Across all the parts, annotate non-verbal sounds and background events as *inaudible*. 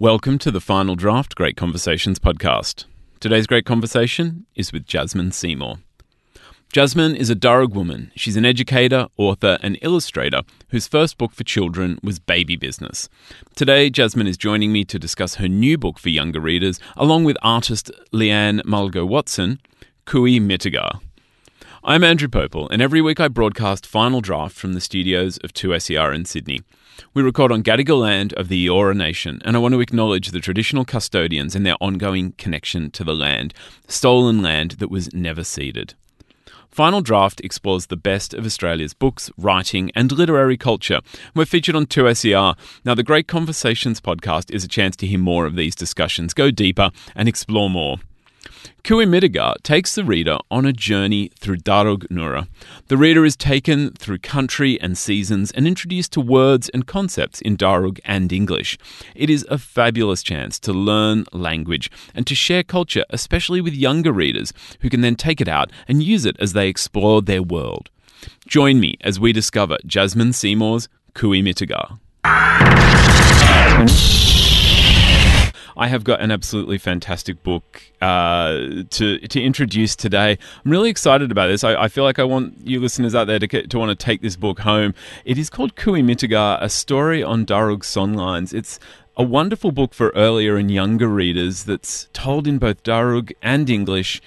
Welcome to the Final Draft Great Conversations podcast. Today's great conversation is with Jasmine Seymour. Jasmine is a Darug woman. She's an educator, author, and illustrator whose first book for children was Baby Business. Today, Jasmine is joining me to discuss her new book for younger readers, along with artist Leanne Mulgo Watson, Cooee Mittigar. I'm Andrew Popel, and every week I broadcast Final Draft from the studios of 2SER in Sydney. We record on Gadigal land of the Eora Nation, and I want to acknowledge the traditional custodians and their ongoing connection to the land, stolen land that was never ceded. Final Draft explores the best of Australia's books, writing, and literary culture. We're featured on 2SER. Now, the Great Conversations podcast is a chance to hear more of these discussions, go deeper, and explore more. Cooee Mittigar takes the reader on a journey through Darug Nura. The reader is taken through country and seasons and introduced to words and concepts in Darug and English. It is a fabulous chance to learn language and to share culture, especially with younger readers who can then take it out and use it as they explore their world. Join me as we discover Jasmine Seymour's Cooee Mittigar. I have got an absolutely fantastic book uh, to to introduce today. I'm really excited about this. I, I, feel like I want you listeners out there to to want to take this book home. It is called Cooee Mittigar, a story on Darug songlines. It's a wonderful book for earlier and younger readers that's told in both Darug and English.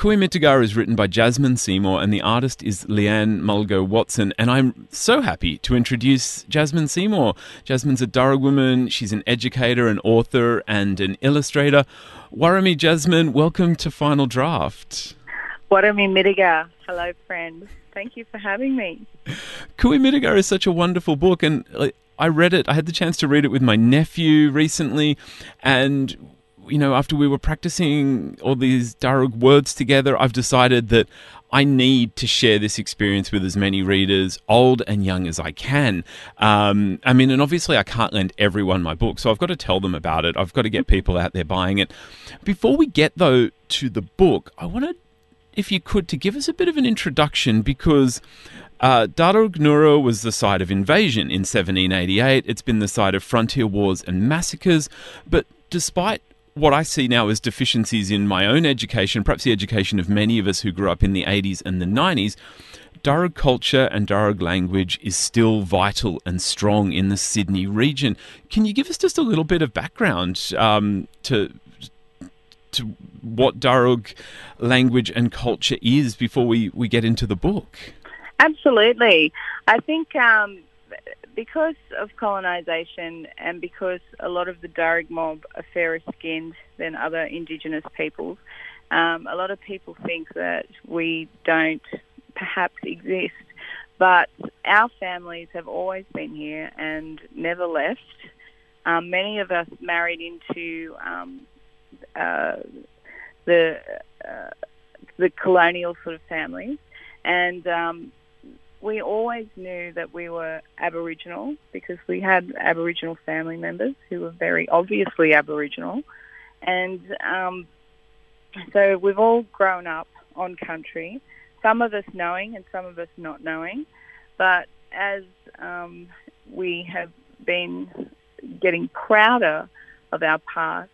Cooee Mittigar is written by Jasmine Seymour and the artist is Leanne Mulgo Watson. And I'm so happy to introduce Jasmine Seymour. Jasmine's a Darug woman, she's an educator, an author, and an illustrator. Warami Jasmine, welcome to Final Draft. Warami Mittigar, hello friend. Thank you for having me. Cooee Mittigar is such a wonderful book and I read it, I had the chance to read it with my nephew recently and you know, after we were practicing all these Darug words together, I've decided that I need to share this experience with as many readers, old and young, as I can. Um, I mean, and obviously, I can't lend everyone my book, so I've got to tell them about it. I've got to get people out there buying it. Before we get, though, to the book, I wanted, if you could, to give us a bit of an introduction because. Uh, Darug Nura was the site of invasion in 1788. It's been the site of frontier wars and massacres. But despite what I see now as deficiencies in my own education, perhaps the education of many of us who grew up in the 80s and the 90s, Darug culture and Darug language is still vital and strong in the Sydney region. Can you give us just a little bit of background um, to to what Darug language and culture is before we, we get into the book? Absolutely. I think um, because of colonisation and because a lot of the Darug mob are fairer skinned than other Indigenous peoples, um, a lot of people think that we don't perhaps exist. But our families have always been here and never left. Um, many of us married into um, uh, the uh, the colonial sort of families, and um, we always knew that we were Aboriginal because we had Aboriginal family members who were very obviously Aboriginal. And um, so we've all grown up on country, some of us knowing and some of us not knowing. But as um, we have been getting prouder of our past,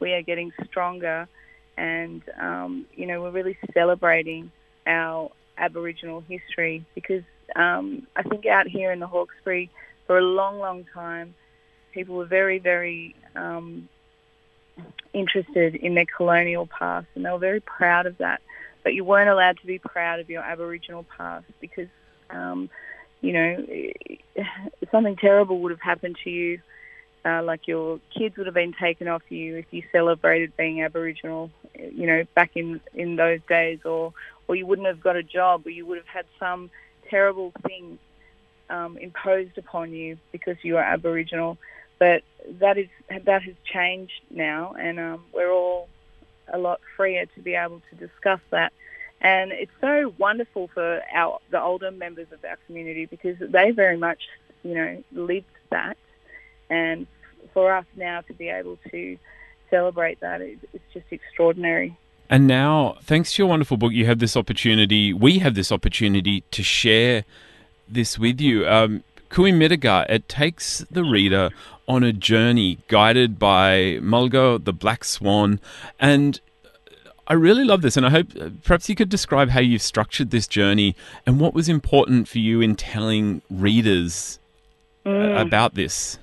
we are getting stronger and, um, you know, we're really celebrating our Aboriginal history because um, I think out here in the Hawkesbury for a long, long time, people were very, very um, interested in their colonial past and they were very proud of that. But you weren't allowed to be proud of your Aboriginal past because, um, you know, *sighs* something terrible would have happened to you. Uh, like your kids would have been taken off you if you celebrated being Aboriginal, you know, back in in those days, or or you wouldn't have got a job, or you would have had some terrible thing um, imposed upon you because you are Aboriginal. But that is that has changed now, and um, we're all a lot freer to be able to discuss that. And it's so wonderful for our the older members of our community because they very much, you know, lived that, and for us now to be able to celebrate that, it's just extraordinary. And now, thanks to your wonderful book, you have this opportunity. We have this opportunity to share this with you. Um, Cooey it takes the reader on a journey guided by Mulgo, the black swan, and I really love this, and I hope perhaps you could describe how you've structured this journey and what was important for you in telling readers uh, mm. about this.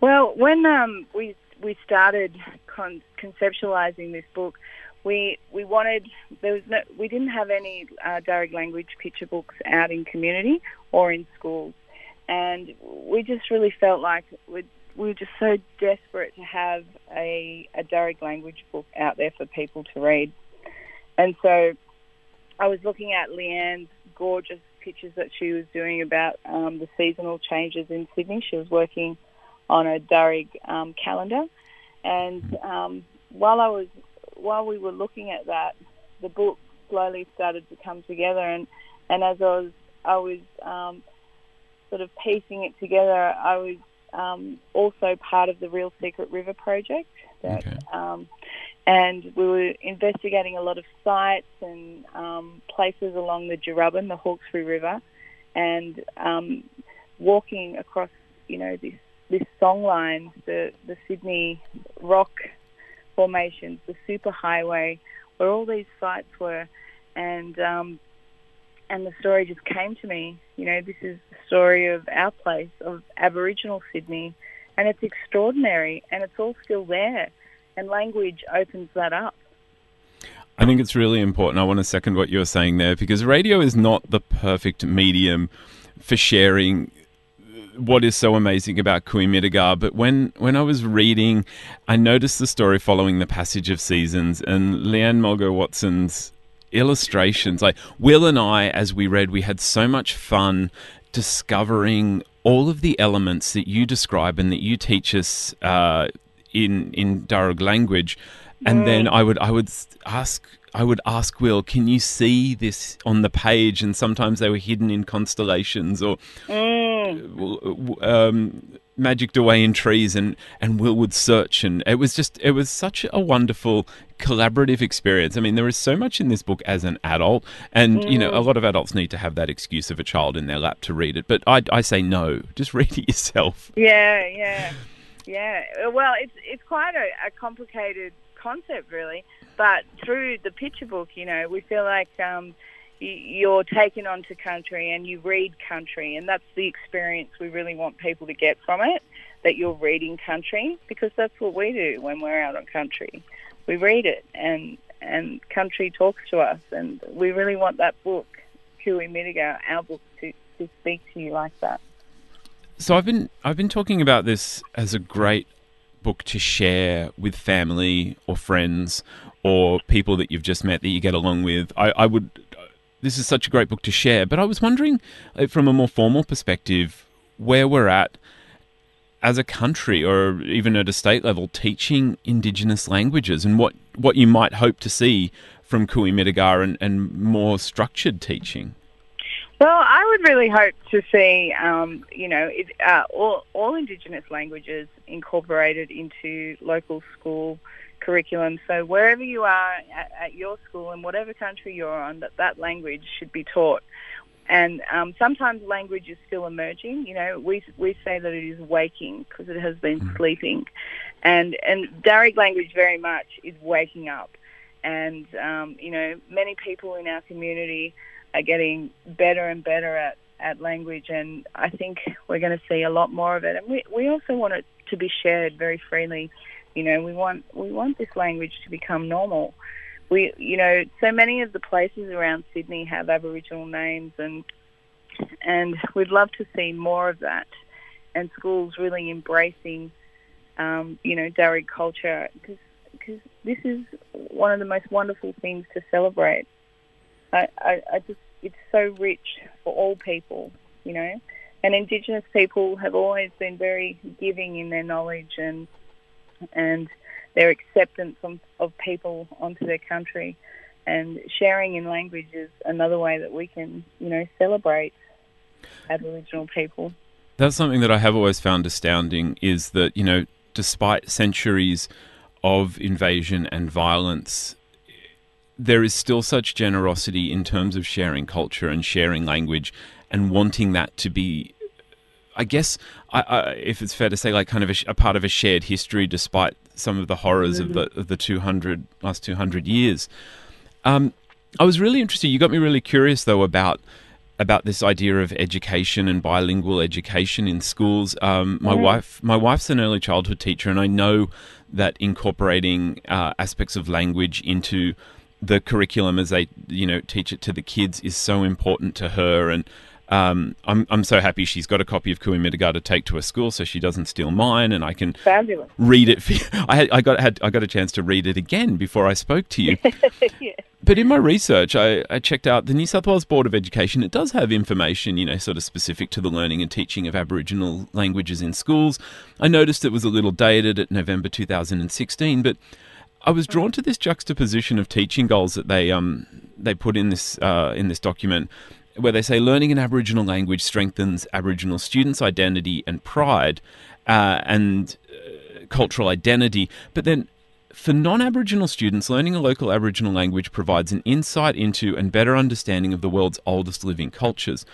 Well, when um, we we started con- conceptualizing this book, we we wanted there was no we didn't have any uh, Darug language picture books out in community or in schools, and we just really felt like we we were just so desperate to have a a Darug language book out there for people to read, and so I was looking at Leanne's gorgeous pictures that she was doing about um, the seasonal changes in Sydney. She was working on a Darug um, calendar, and um, while I was while we were looking at that, the book slowly started to come together, and and as I was I was um, sort of piecing it together, I was um, also part of the Real Secret River project. That, okay. um, and we were investigating a lot of sites and um, places along the Dyarubbin, the Hawkesbury River, and um, walking across, you know, this this songline, the the Sydney Rock formations, the superhighway, where all these sites were, and um, and the story just came to me. You know, this is the story of our place, of Aboriginal Sydney, and it's extraordinary, and it's all still there, and language opens that up. I think it's really important. I want to second what you were saying there because radio is not the perfect medium for sharing what is so amazing about Cooee Mittigar, but when, when I was reading, I noticed the story following the passage of seasons and Leanne Mulgo Watson's illustrations. Like Will and I, as we read, we had so much fun discovering all of the elements that you describe and that you teach us uh, in in Darug language. And mm. then I would I would ask I would ask Will, can you see this on the page? And sometimes they were hidden in constellations or mm. um, magicked away in trees, and, and Will would search. And it was just, it was such a wonderful collaborative experience. I mean, there is so much in this book as an adult, and, mm. you know, a mm. lot of adults need to have that excuse of a child in their lap to read it. But I, I say no, *laughs* just read it yourself. Yeah, yeah. Yeah, well, it's it's quite a, a complicated concept, really. But through the picture book, you know, we feel like um, you're taken onto country and you read country, and that's the experience we really want people to get from it. That you're reading country because that's what we do when we're out on country. We read it, and and country talks to us, and we really want that book, Cooee Mittigar, our book, to, to speak to you like that. So I've been I've been talking about this as a great book to share with family or friends or people that you've just met that you get along with. I, I would. This is such a great book to share, but I was wondering, uh, from a more formal perspective, where we're at as a country or even at a state level teaching Indigenous languages and what, what you might hope to see from Cooee Mittigar and, and more structured teaching. Well, I would really hope to see, um, you know, it, uh, all, all Indigenous languages incorporated into local school curriculum. So wherever you are at, at your school in whatever country you're on, that that language should be taught. And um, sometimes language is still emerging. You know, we we say that it is waking because it has been mm. sleeping, and and Darug language very much is waking up. And um, you know, many people in our community are getting better and better at, at language, and I think we're going to see a lot more of it. And we, we also want it to be shared very freely. You know, we want we want this language to become normal. We, you know, so many of the places around Sydney have Aboriginal names, and and we'd love to see more of that, and schools really embracing, um, you know, Darug culture because because this is one of the most wonderful things to celebrate. I, I, I just it's so rich for all people, you know. And Indigenous people have always been very giving in their knowledge and and their acceptance of, of people onto their country. And sharing in language is another way that we can, you know, celebrate Aboriginal people. That's something that I have always found astounding is that, you know, despite centuries of invasion and violence there is still such generosity in terms of sharing culture and sharing language and wanting that to be I guess, I, I, if it's fair to say, like kind of a, a, part of a shared history, despite some of the horrors mm-hmm. of the of the two hundred last two hundred years. Um, I was really interested. You got me really curious though about about this idea of education and bilingual education in schools. Um, my wife, my wife's an early childhood teacher, and I know that incorporating uh, aspects of language into the curriculum as they, you know, teach it to the kids is so important to her. And um, I'm I'm so happy she's got a copy of Cooee Mittigar to take to her school, so she doesn't steal mine, and I can Fabulous. read it. *laughs* I had, I got had I got a chance to read it again before I spoke to you. *laughs* yeah. But in my research, I, I, checked out the New South Wales Board of Education. It does have information, you know, sort of specific to the learning and teaching of Aboriginal languages in schools. I noticed it was a little dated at November 2016, but I was drawn to this juxtaposition of teaching goals that they um they put in this uh, in this document, where they say learning an Aboriginal language strengthens Aboriginal students' identity and pride, uh, and uh, cultural identity. But then for non Aboriginal students, learning a local Aboriginal language provides an insight into and better understanding of the world's oldest living cultures.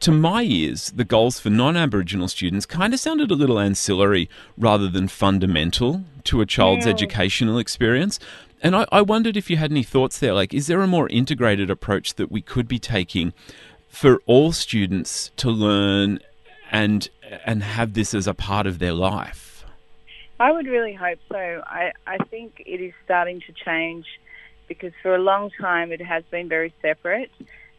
To my ears, the goals for non Aboriginal students kind of sounded a little ancillary rather than fundamental to a child's yeah. educational experience. And I, I wondered if you had any thoughts there. Like, is there a more integrated approach that we could be taking for all students to learn and and have this as a part of their life? I would really hope so. I, I think it is starting to change because for a long time it has been very separate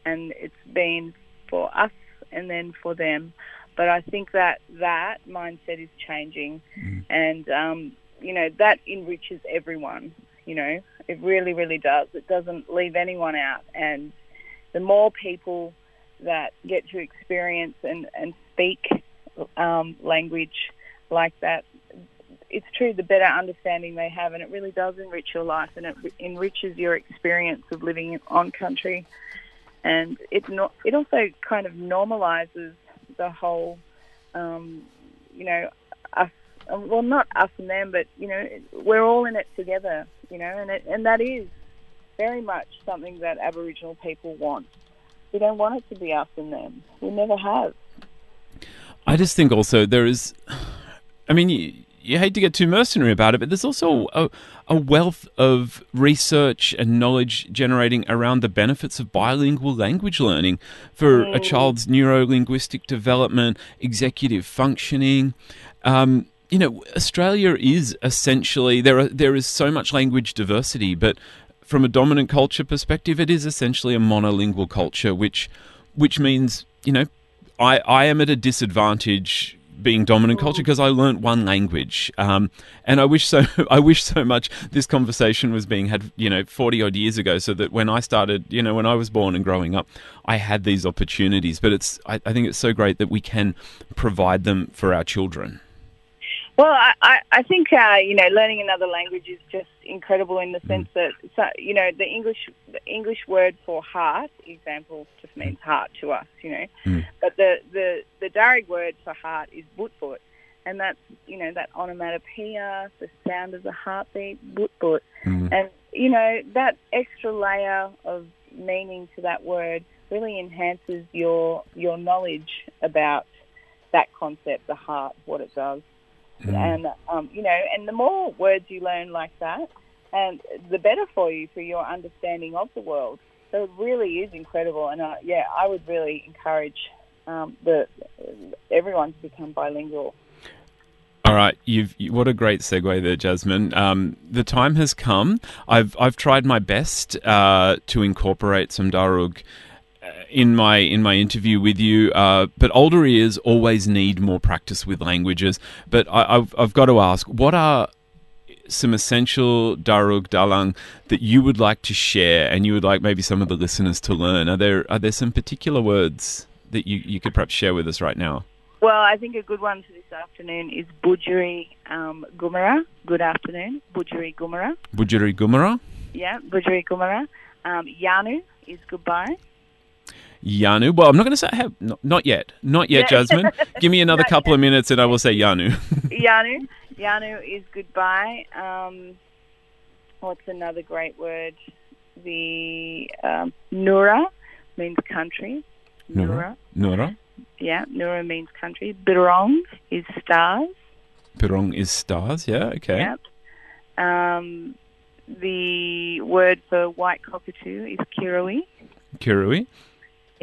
and it's been for us and then for them. But I think that that mindset is changing mm. and, um, you know, that enriches everyone, you know, it really, really does. It doesn't leave anyone out. And the more people that get to experience and, and speak um, language like that, it's true, the better understanding they have, and it really does enrich your life, and it enriches your experience of living on country, and it not, it also kind of normalizes the whole, um, you know, us. Well, not us and them, but you know, we're all in it together, you know, and it, and that is very much something that Aboriginal people want. We don't want it to be us and them. We never have. I just think also there is, I mean, you, hate to get too mercenary about it, but there's also a, a wealth of research and knowledge generating around the benefits of bilingual language learning for mm. a child's neuro linguistic development, executive functioning. Um, you know, Australia is essentially there. Are, there is so much language diversity, but from a dominant culture perspective, it is essentially a monolingual culture, which which means you know, I I am at a disadvantage being dominant culture because I learnt one language, um, and I wish so. *laughs* I wish so much this conversation was being had, you know, forty odd years ago, so that when I started, you know, when I was born and growing up, I had these opportunities. But it's, I, I think it's so great that we can provide them for our children. Well, I, I think uh, you know learning another language is just incredible in the mm. sense that so, you know the English the English word for heart example just means heart to us, you know, mm. but the the the Darug word for heart is butbut, and that's you know that onomatopoeia, the sound of the heartbeat, butbut, mm. and you know that extra layer of meaning to that word really enhances your your knowledge about that concept, the heart, what it does. Mm. And um, you know, and the more words you learn like that, and the better for you for your understanding of the world. So it really is incredible, and uh, yeah, I would really encourage um, the everyone to become bilingual. All right, you've what a great segue there, Jasmine. Um, the time has come. I've I've tried my best uh, to incorporate some Darug in my in my interview with you. Uh, but older ears always need more practice with languages. But I, have I've got to ask, what are some essential Darug Dalang that you would like to share, and you would like maybe some of the listeners to learn? Are there are there some particular words that you, you could perhaps share with us right now? Well, I think a good one for this afternoon is Budjeri um, Gumara. Good afternoon, Budjeri Gumara. Budjeri Gumara. Yeah, Budjeri Gumara. Um, Yanu is goodbye. Yanu. Well, I'm not going to say have, not, not yet, not yet, yeah. Jasmine. Give me *laughs* another couple yet. of minutes, and I will say Yanu. *laughs* Yanu, Yanu is goodbye. Um, what's another great word? The um, Nura means country. Nura. Nura. Yeah, Nura means country. Birong is stars. Birong is stars. Yeah. Okay. Yep. Um, the word for white cockatoo is kirui. Kirui.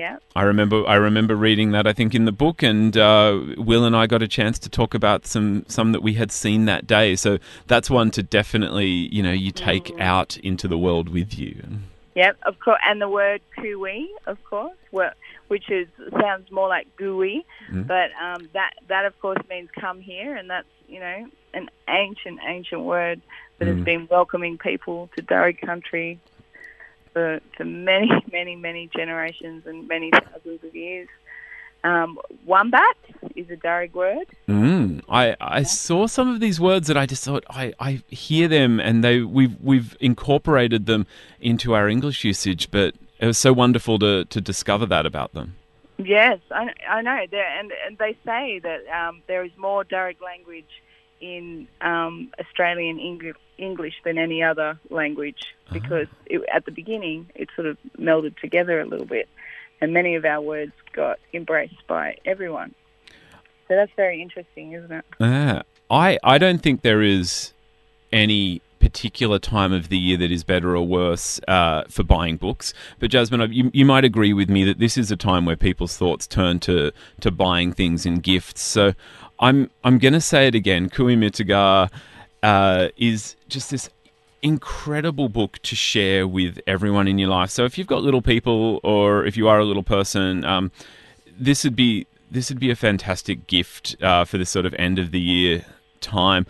Yeah. I remember. I remember reading that. I think in the book, and uh, Will and I got a chance to talk about some some that we had seen that day. So that's one to definitely, you know, you take Mm. out into the world with you. Yep, of course, and the word kui, of course, which is sounds more like gooey, Mm. but um, that that of course means come here, and that's you know an ancient ancient word that Mm. has been welcoming people to Darug country for for many *laughs* many many generations and many thousands of years. Um, wombat is a Darug word. Mm. I I saw some of these words that I just thought I, I hear them and they we've we've incorporated them into our English usage, but it was so wonderful to to discover that about them. Yes, I, I know. And, and they say that um, there is more Darug language in um, Australian Eng- English than any other language because it, at the beginning it sort of melded together a little bit, and many of our words got embraced by everyone. So that's very interesting, isn't it? Yeah. I, I don't think there is any particular time of the year that is better or worse uh, for buying books. But Jasmine, you, you might agree with me that this is a time where people's thoughts turn to, to buying things and gifts. So I'm I'm going to say it again. Cooee Mittigar uh, is just this incredible book to share with everyone in your life. So if you've got little people or if you are a little person, um, this would be this would be a fantastic gift uh, for this sort of end of the year time.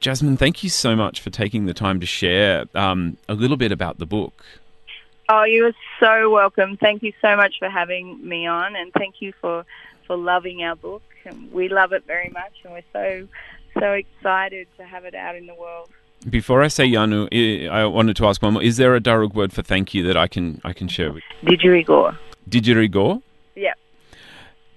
Jasmine, thank you so much for taking the time to share um, a little bit about the book. Oh, you are so welcome. Thank you so much for having me on, and thank you for for loving our book. And we love it very much, and we're so so excited to have it out in the world. Before I say Yanu, I I wanted to ask one more. Is there a Darug word for thank you that I can I can share with Didgeridoo. Didgeridoo? Yep.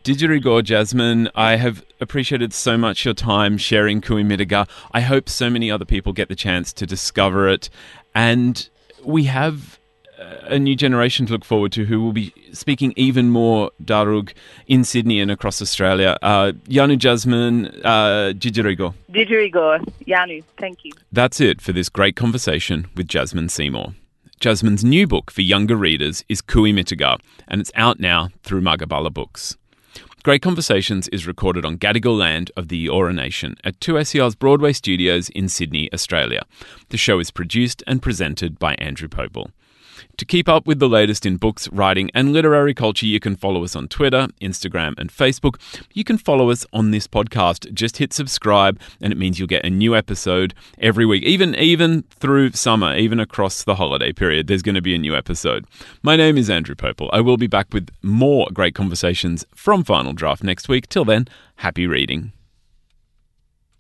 Didgeridoo, Jasmine, I have appreciated so much your time sharing Cooee Mittigar. I hope so many other people get the chance to discover it. And we have uh, a new generation to look forward to who will be speaking even more Darug in Sydney and across Australia. Uh, Yanu Jasmine, uh, Didgeridoo. Didgeridoo. Yanu, thank you. That's it for this great conversation with Jasmine Seymour. Jasmine's new book for younger readers is Cooee Mittigar, and it's out now through Magabala Books. Great Conversations is recorded on Gadigal land of the Eora Nation at 2SER's Broadway studios in Sydney, Australia. The show is produced and presented by Andrew Popel. To keep up with the latest in books, writing, and literary culture, you can follow us on Twitter, Instagram, and Facebook. You can follow us on this podcast. Just hit subscribe, and it means you'll get a new episode every week, even even through summer, even across the holiday period. There's going to be a new episode. My name is Andrew Popel. I will be back with more great conversations from Final Draft next week. Till then, happy reading.